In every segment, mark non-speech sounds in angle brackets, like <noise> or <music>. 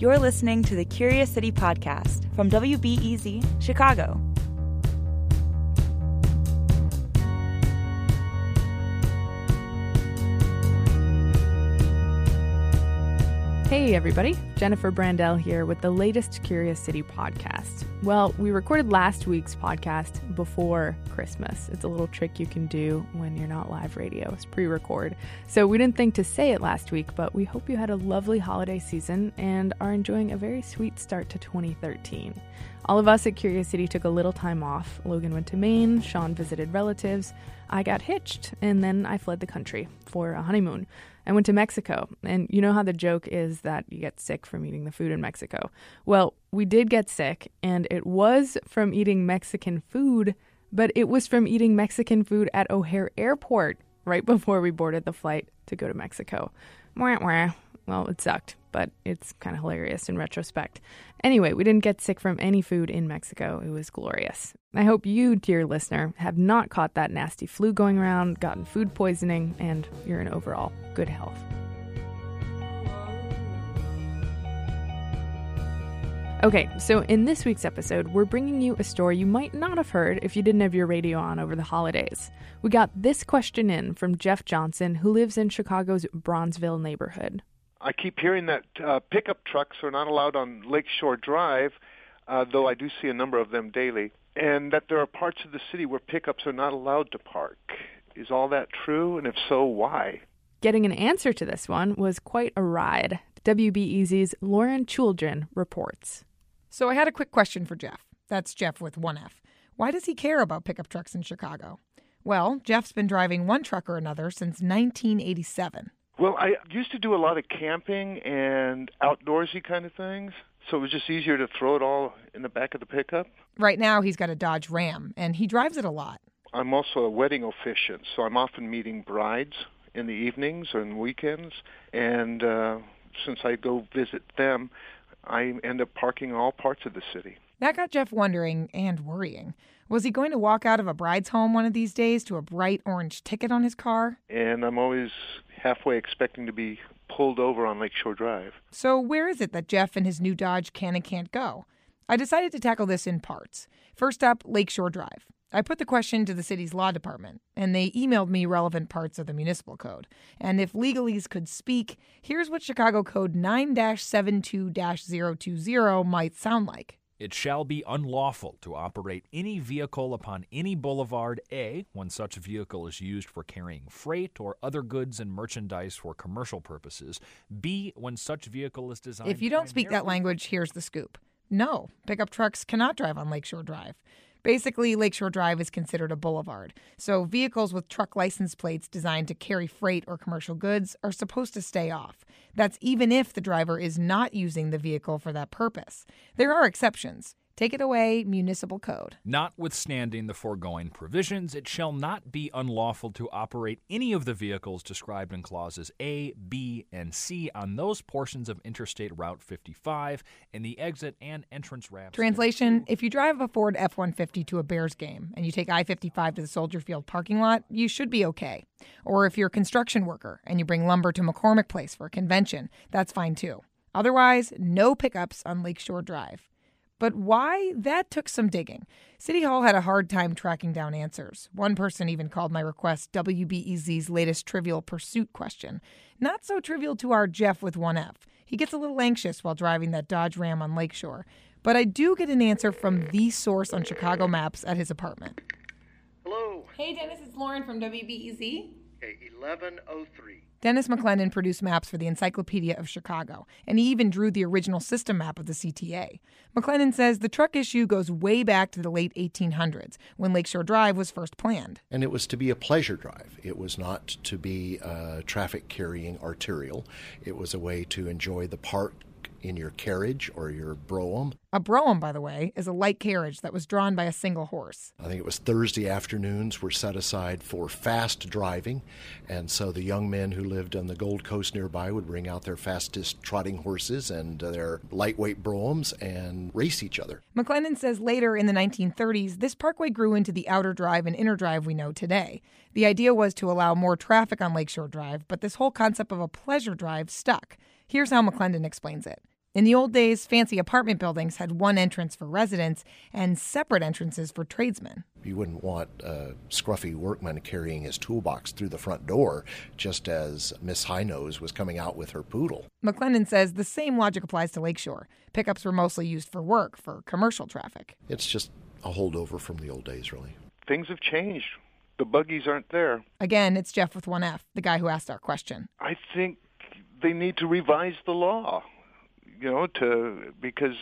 You're listening to the Curious City podcast from WBEZ Chicago. Hey, everybody. Jennifer Brandel here with the latest Curious City podcast. Well, we recorded last week's podcast before Christmas. It's a little trick you can do when you're not live radio, it's pre record. So we didn't think to say it last week, but we hope you had a lovely holiday season and are enjoying a very sweet start to 2013. All of us at Curious City took a little time off. Logan went to Maine, Sean visited relatives, I got hitched, and then I fled the country for a honeymoon. I went to Mexico, and you know how the joke is that you get sick from eating the food in Mexico. Well, we did get sick, and it was from eating Mexican food, but it was from eating Mexican food at O'Hare Airport right <laughs> before we boarded the flight to go to Mexico. Well, it sucked, but it's kind of hilarious in retrospect. Anyway, we didn't get sick from any food in Mexico. It was glorious. I hope you, dear listener, have not caught that nasty flu going around, gotten food poisoning, and you're in overall good health. Okay, so in this week's episode, we're bringing you a story you might not have heard if you didn't have your radio on over the holidays. We got this question in from Jeff Johnson, who lives in Chicago's Bronzeville neighborhood. I keep hearing that uh, pickup trucks are not allowed on Lakeshore Drive, uh, though I do see a number of them daily, and that there are parts of the city where pickups are not allowed to park. Is all that true? And if so, why? Getting an answer to this one was quite a ride. WBEZ's Lauren Chooljian reports. So I had a quick question for Jeff. That's Jeff with one F. Why does he care about pickup trucks in Chicago? Well, Jeff's been driving one truck or another since 1987. Well, I used to do a lot of camping and outdoorsy kind of things, so it was just easier to throw it all in the back of the pickup. Right now, he's got a Dodge Ram, and he drives it a lot. I'm also a wedding officiant, so I'm often meeting brides in the evenings and weekends, and uh, since I go visit them, I end up parking all parts of the city. That got Jeff wondering and worrying. Was he going to walk out of a bride's home one of these days to a bright orange ticket on his car? And I'm always halfway expecting to be pulled over on Lakeshore Drive. So, where is it that Jeff and his new Dodge can and can't go? I decided to tackle this in parts. First up, Lakeshore Drive. I put the question to the city's law department, and they emailed me relevant parts of the municipal code. And if legalese could speak, here's what Chicago Code 9 72 020 might sound like. It shall be unlawful to operate any vehicle upon any boulevard, A, when such vehicle is used for carrying freight or other goods and merchandise for commercial purposes, B, when such vehicle is designed. If you don't speak that language, here's the scoop. No, pickup trucks cannot drive on Lakeshore Drive. Basically, Lakeshore Drive is considered a boulevard, so vehicles with truck license plates designed to carry freight or commercial goods are supposed to stay off. That's even if the driver is not using the vehicle for that purpose. There are exceptions. Take it away, municipal code. Notwithstanding the foregoing provisions, it shall not be unlawful to operate any of the vehicles described in clauses A, B, and C on those portions of Interstate Route 55 and the exit and entrance ramps. Translation If you drive a Ford F 150 to a Bears game and you take I 55 to the Soldier Field parking lot, you should be okay. Or if you're a construction worker and you bring lumber to McCormick Place for a convention, that's fine too. Otherwise, no pickups on Lakeshore Drive. But why? That took some digging. City Hall had a hard time tracking down answers. One person even called my request WBEZ's latest trivial pursuit question. Not so trivial to our Jeff with one F. He gets a little anxious while driving that Dodge Ram on Lakeshore. But I do get an answer from the source on Chicago Maps at his apartment. Hello. Hey, Dennis, it's Lauren from WBEZ. Okay, 1103. Dennis McClendon produced maps for the Encyclopedia of Chicago, and he even drew the original system map of the CTA. McClendon says the truck issue goes way back to the late 1800s, when Lakeshore Drive was first planned. And it was to be a pleasure drive. It was not to be uh, a traffic carrying arterial. It was a way to enjoy the park in your carriage or your brougham. A brougham, by the way, is a light carriage that was drawn by a single horse. I think it was Thursday afternoons were set aside for fast driving, and so the young men who lived on the Gold Coast nearby would bring out their fastest trotting horses and uh, their lightweight broughams and race each other. McClendon says later in the 1930s, this parkway grew into the outer drive and inner drive we know today. The idea was to allow more traffic on Lakeshore Drive, but this whole concept of a pleasure drive stuck. Here's how McClendon explains it. In the old days, fancy apartment buildings had one entrance for residents and separate entrances for tradesmen. You wouldn't want a scruffy workman carrying his toolbox through the front door just as Miss Highnose was coming out with her poodle. McClendon says the same logic applies to Lakeshore. Pickups were mostly used for work, for commercial traffic. It's just a holdover from the old days, really. Things have changed. The buggies aren't there. Again, it's Jeff with 1F, the guy who asked our question. I think they need to revise the law, you know, to because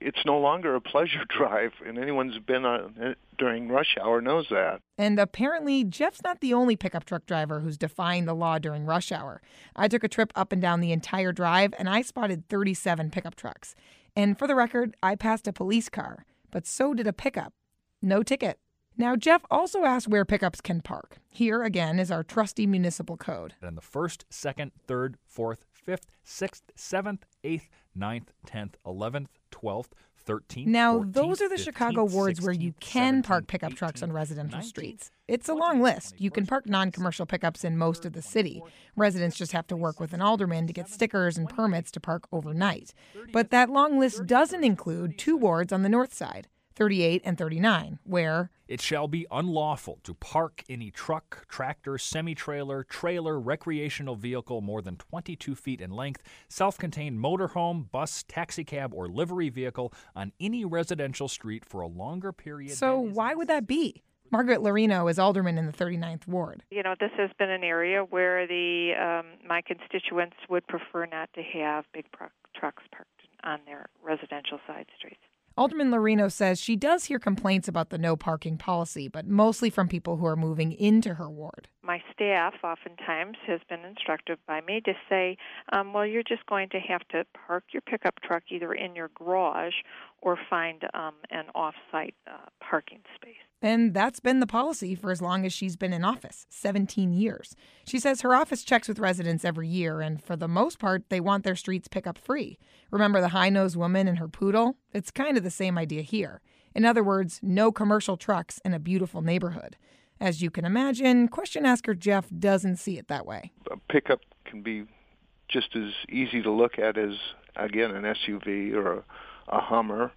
it's no longer a pleasure <laughs> drive, and anyone who's been on it during rush hour knows that. And apparently, Jeff's not the only pickup truck driver who's defying the law during rush hour. I took a trip up and down the entire drive, and I spotted 37 pickup trucks. And for the record, I passed a police car, but so did a pickup. No ticket. Now, Jeff also asked where pickups can park. Here, again, is our trusty municipal code. And the first, second, third, fourth, fifth, sixth, seventh, eighth, ninth, tenth, eleventh, twelfth, 13th. Now, 14th, those are the 15th, Chicago wards where you can park 17th, pickup trucks on residential 19th, streets. It's a long list. You can park non commercial pickups in most of the city. Residents just have to work with an alderman to get stickers and permits to park overnight. But that long list doesn't include two wards on the north side. 38 and 39, where It shall be unlawful to park any truck, tractor, semi trailer, trailer, recreational vehicle more than 22 feet in length, self contained motorhome, bus, taxicab, or livery vehicle on any residential street for a longer period. So, than why would that be? Margaret Laurino is alderman in the 39th ward. You know, this has been an area where the um, my constituents would prefer not to have big pro- trucks parked on their residential side streets. Alderman Laurino says she does hear complaints about the no parking policy, but mostly from people who are moving into her ward. My staff oftentimes has been instructed by me to say, um, well, you're just going to have to park your pickup truck either in your garage or find um, an off site uh, parking space. And that's been the policy for as long as she's been in office 17 years. She says her office checks with residents every year, and for the most part, they want their streets pickup free. Remember the high nosed woman and her poodle? It's kind of the same idea here. In other words, no commercial trucks in a beautiful neighborhood. As you can imagine, question asker Jeff doesn't see it that way. A pickup can be just as easy to look at as, again, an SUV or a, a Hummer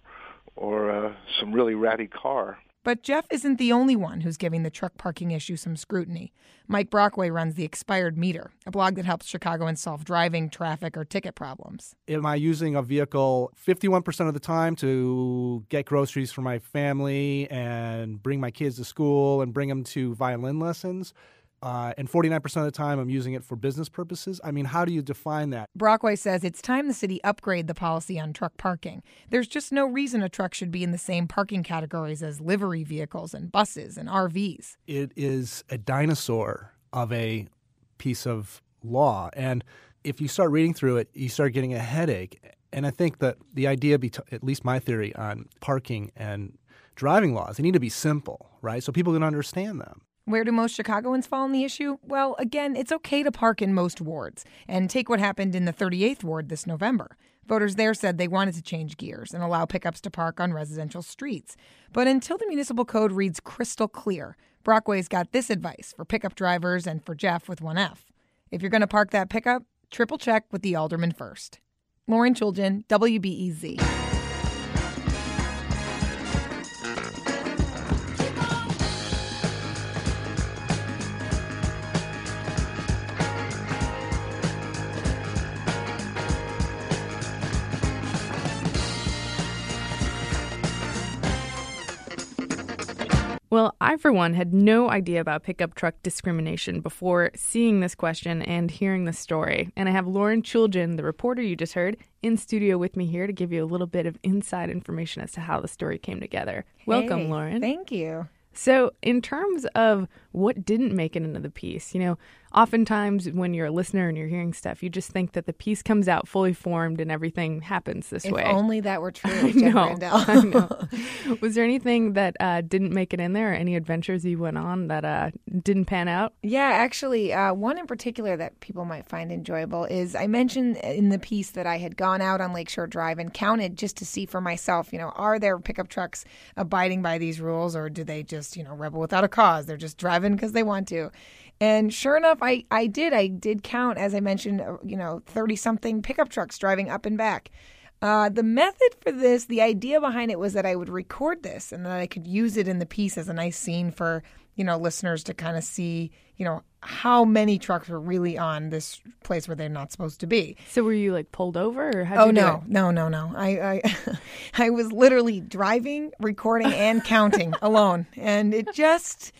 or uh, some really ratty car. But Jeff isn't the only one who's giving the truck parking issue some scrutiny. Mike Brockway runs the Expired Meter, a blog that helps Chicagoans solve driving, traffic, or ticket problems. Am I using a vehicle 51% of the time to get groceries for my family and bring my kids to school and bring them to violin lessons? Uh, and 49% of the time I'm using it for business purposes. I mean, how do you define that? Brockway says it's time the city upgrade the policy on truck parking. There's just no reason a truck should be in the same parking categories as livery vehicles and buses and RVs. It is a dinosaur of a piece of law. And if you start reading through it, you start getting a headache. And I think that the idea, at least my theory on parking and driving laws, they need to be simple, right? So people can understand them. Where do most Chicagoans fall on the issue? Well, again, it's okay to park in most wards. And take what happened in the 38th ward this November. Voters there said they wanted to change gears and allow pickups to park on residential streets. But until the municipal code reads crystal clear, Brockway's got this advice for pickup drivers and for Jeff with 1F. If you're going to park that pickup, triple check with the alderman first. Lauren Chooljian, WBEZ. Well, I, for one, had no idea about pickup truck discrimination before seeing this question and hearing the story. And I have Lauren Chooljian, the reporter you just heard, in studio with me here to give you a little bit of inside information as to how the story came together. Welcome, Lauren. Thank you. So, in terms of what didn't make it into the piece, you know, oftentimes when you're a listener and you're hearing stuff, you just think that the piece comes out fully formed and everything happens this If way. only that were true, <laughs> I Jen know. <laughs> I know. <laughs> Was there anything that uh, didn't make it in there, or any adventures you went on that uh, didn't pan out? Yeah, actually, uh, one in particular that people might find enjoyable is I mentioned in the piece that I had gone out on Lakeshore Drive and counted just to see for myself, you know, are there pickup trucks abiding by these rules or do they just, you know, rebel without a cause? They're just driving because they want to. And sure enough, I, I did. I did count, as I mentioned, uh, you know, 30 something pickup trucks driving up and back. Uh, the method for this, the idea behind it was that I would record this and that I could use it in the piece as a nice scene for, you know, listeners to kind of see, you know, how many trucks were really on this place where they're not supposed to be. So, were you like pulled over, or how? Oh you no, no, no, no! I, I, <laughs> I was literally driving, recording, and <laughs> counting alone, and it just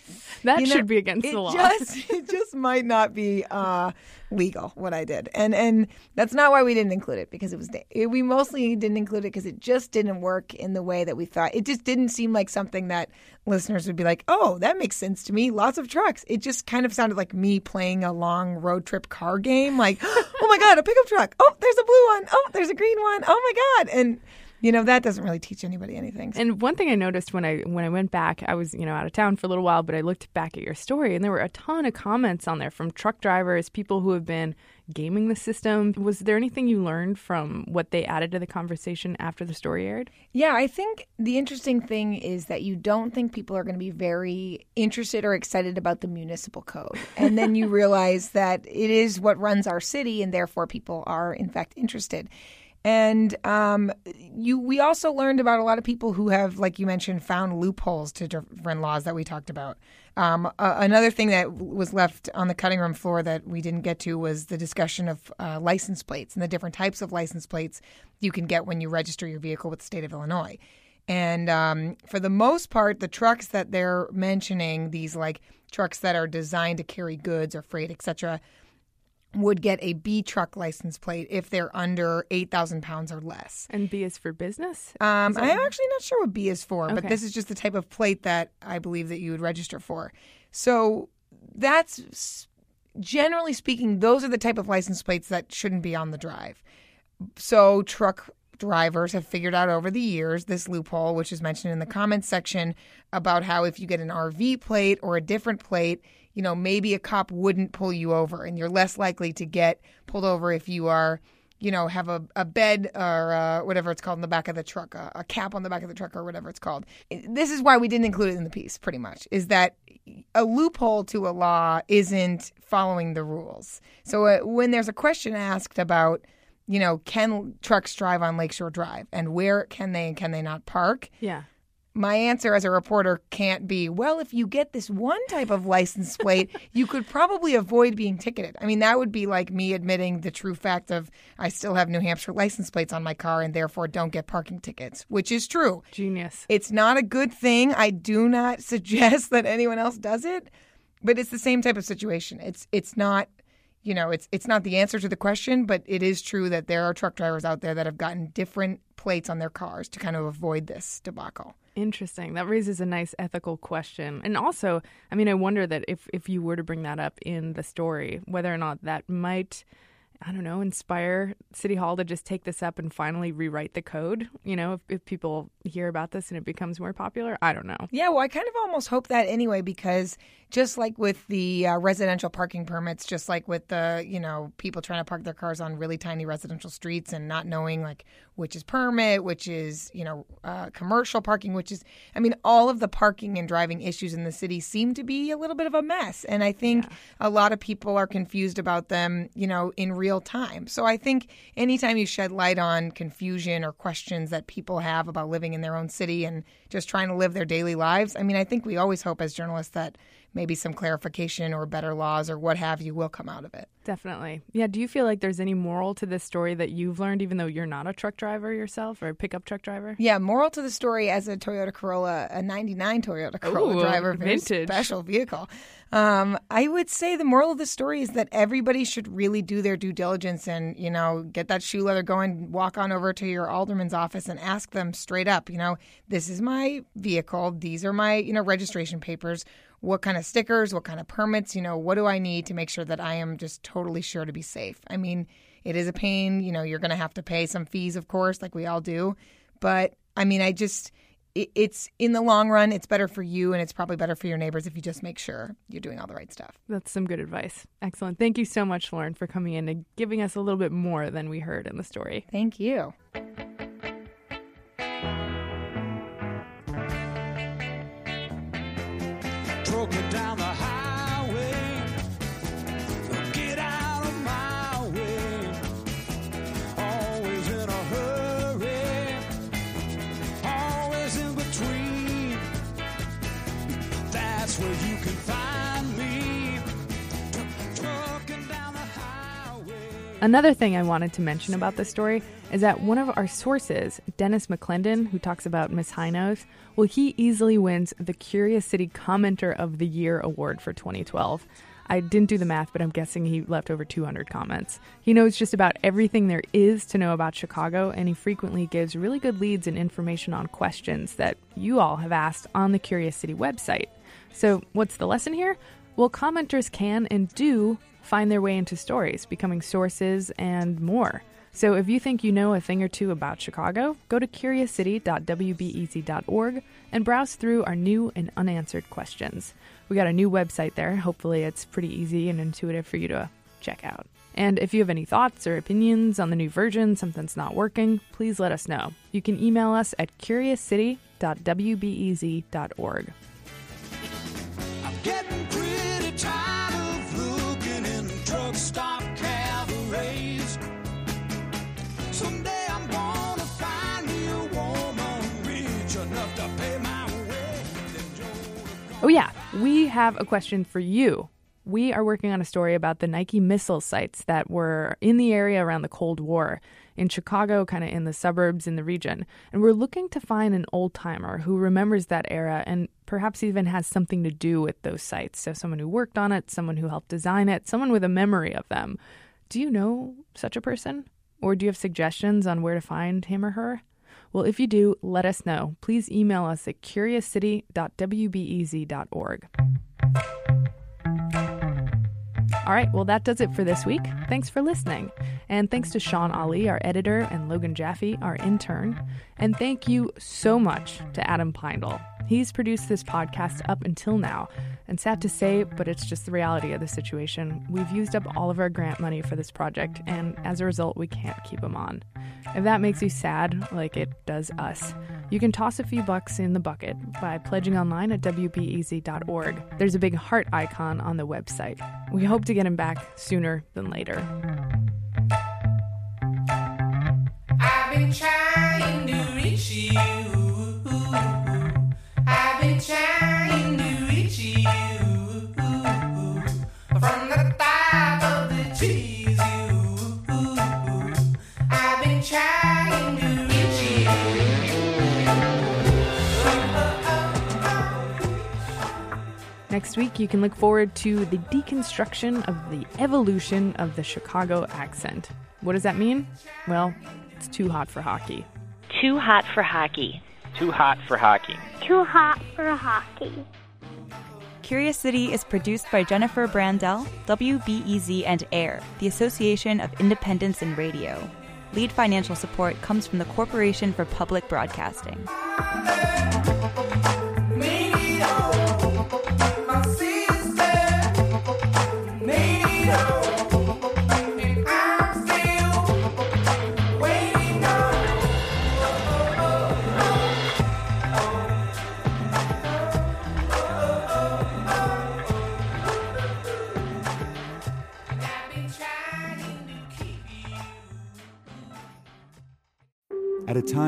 That you know, should be against it the law. Just, it just might not be uh, legal what I did, and and that's not why we didn't include it because it was it, we mostly didn't include it because it just didn't work in the way that we thought. It just didn't seem like something that listeners would be like, oh, that makes sense to me. Lots of trucks. It just kind of sounded like me playing a long road trip car game. Like, <gasps> oh my god, a pickup truck. Oh, there's a blue one. Oh, there's a green one. Oh my god, and you know that doesn't really teach anybody anything. And one thing I noticed when I when I went back, I was you know out of town for a little while, but I looked back at your story, and there were a ton of comments on there from truck drivers, people who have been gaming the system. Was there anything you learned from what they added to the conversation after the story aired? Yeah, I think the interesting thing is that you don't think people are going to be very interested or excited about the municipal code. And then you <laughs> realize that it is what runs our city, and therefore people are, in fact, interested. And um, you, we also learned about a lot of people who have, like you mentioned, found loopholes to different laws that we talked about. Um, uh, another thing that was left on the cutting room floor that we didn't get to was the discussion of uh, license plates and the different types of license plates you can get when you register your vehicle with the state of Illinois. And um, for the most part, the trucks that they're mentioning, these like trucks that are designed to carry goods or freight, etc., would get a B truck license plate if they're under 8,000 pounds or less. And B is for business. Um, Is I'm actually not sure what B is for, but this is just the type of plate that I believe that you would register for. So that's generally speaking, those are the type of license plates that shouldn't be on the drive. So truck drivers have figured out over the years this loophole, which is mentioned in the comments section about how if you get an RV plate or a different plate, you know, maybe a cop wouldn't pull you over and you're less likely to get pulled over if you are, you know, have a, a bed or uh, whatever it's called in the back of the truck, a, a cap on the back of the truck or whatever it's called. This is why we didn't include it in the piece, pretty much, is that a loophole to a law isn't following the rules. So uh, when there's a question asked about, you know, can trucks drive on Lakeshore Drive and where can they and can they not park? Yeah. My answer as a reporter can't be, well, if you get this one type of license plate, <laughs> you could probably avoid being ticketed. I mean, that would be like me admitting the true fact of I still have New Hampshire license plates on my car and therefore don't get parking tickets, which is true. Genius. It's not a good thing. I do not <laughs> suggest that anyone else does it, but it's the same type of situation. It's it's not you know, it's it's not the answer to the question, but it is true that there are truck drivers out there that have gotten different plates on their cars to kind of avoid this debacle. Interesting. That raises a nice ethical question. And also, I mean, I wonder that if if you were to bring that up in the story, whether or not that might I don't know, inspire City Hall to just take this up and finally rewrite the code. You know, if, if people hear about this and it becomes more popular, I don't know. Yeah, well, I kind of almost hope that anyway, because just like with the uh, residential parking permits, just like with the, you know, people trying to park their cars on really tiny residential streets and not knowing like which is permit, which is, you know, uh, commercial parking, which is, I mean, all of the parking and driving issues in the city seem to be a little bit of a mess. And I think a lot of people are confused about them, you know, in real time. So I think anytime you shed light on confusion or questions that people have about living in their own city and just trying to live their daily lives, I mean, I think we always hope as journalists that maybe some clarification or better laws or what have you will come out of it. Definitely. Yeah. Do you feel like there's any moral to this story that you've learned, even though you're not a truck driver yourself or a pickup truck driver? Yeah. Moral to the story as a Toyota Corolla, a 99 Toyota Corolla Ooh, driver, very vintage. special vehicle. Um, I would say the moral of the story is that everybody should really do their due diligence and, you know, get that shoe leather going, walk on over to your alderman's office and ask them straight up, you know, this is my vehicle. These are my, you know, registration papers. What kind of stickers, what kind of permits, you know, what do I need to make sure that I am just totally sure to be safe? I mean, it is a pain, you know, you're going to have to pay some fees, of course, like we all do. But I mean, I just, it- it's in the long run, it's better for you and it's probably better for your neighbors if you just make sure you're doing all the right stuff. That's some good advice. Excellent. Thank you so much, Lauren, for coming in and giving us a little bit more than we heard in the story. Thank you. Trucking Another thing I wanted to mention about this story is that one of our sources, Dennis McClendon, who talks about Miss High Nose, well, he easily wins the Curious City Commenter of the Year award for 2012. I didn't do the math, but I'm guessing he left over 200 comments. He knows just about everything there is to know about Chicago, and he frequently gives really good leads and information on questions that you all have asked on the Curious City website. So, what's the lesson here? Well, commenters can and do find their way into stories, becoming sources and more. So if you think you know a thing or two about Chicago, go to curiouscity.wbez.org and browse through our new and unanswered questions. We got a new website there. Hopefully, it's pretty easy and intuitive for you to check out. And if you have any thoughts or opinions on the new version, something's not working, please let us know. You can email us at curiouscity.wbez.org. stop cabarets. Someday I'm gonna find me a woman rich enough to pay my way. Oh, yeah, we have a question for you. We are working on a story about the Nike missile sites that were in the area around the Cold War in Chicago, kind of in the suburbs in the region. And we're looking to find an old timer who remembers that era and perhaps even has something to do with those sites. So, someone who worked on it, someone who helped design it, someone with a memory of them. Do you know such a person? Or do you have suggestions on where to find him or her? Well, if you do, let us know. Please email us at curiouscity.wbez.org. All right, well, that does it for this week. Thanks for listening. And thanks to Shawn Allee, our editor, and Logan Jaffe, our intern. And thank you so much to Adam Pindle. He's produced this podcast up until now. And sad to say, but it's just the reality of the situation. We've used up all of our grant money for this project, and as a result, we can't keep him on. If that makes you sad, like it does us, you can toss a few bucks in the bucket by pledging online at wbez.org. There's a big heart icon on the website. We hope to get him back sooner than later. Next week, you can look forward to the deconstruction of the evolution of the Chicago accent. What does that mean? Well, it's too hot for hockey. Too hot for hockey. Too hot for hockey. Too hot for hockey. Curious City is produced by Jennifer Brandel, WBEZ, and AIR, the Association of Independents in Radio. Lead financial support comes from the Corporation for Public Broadcasting.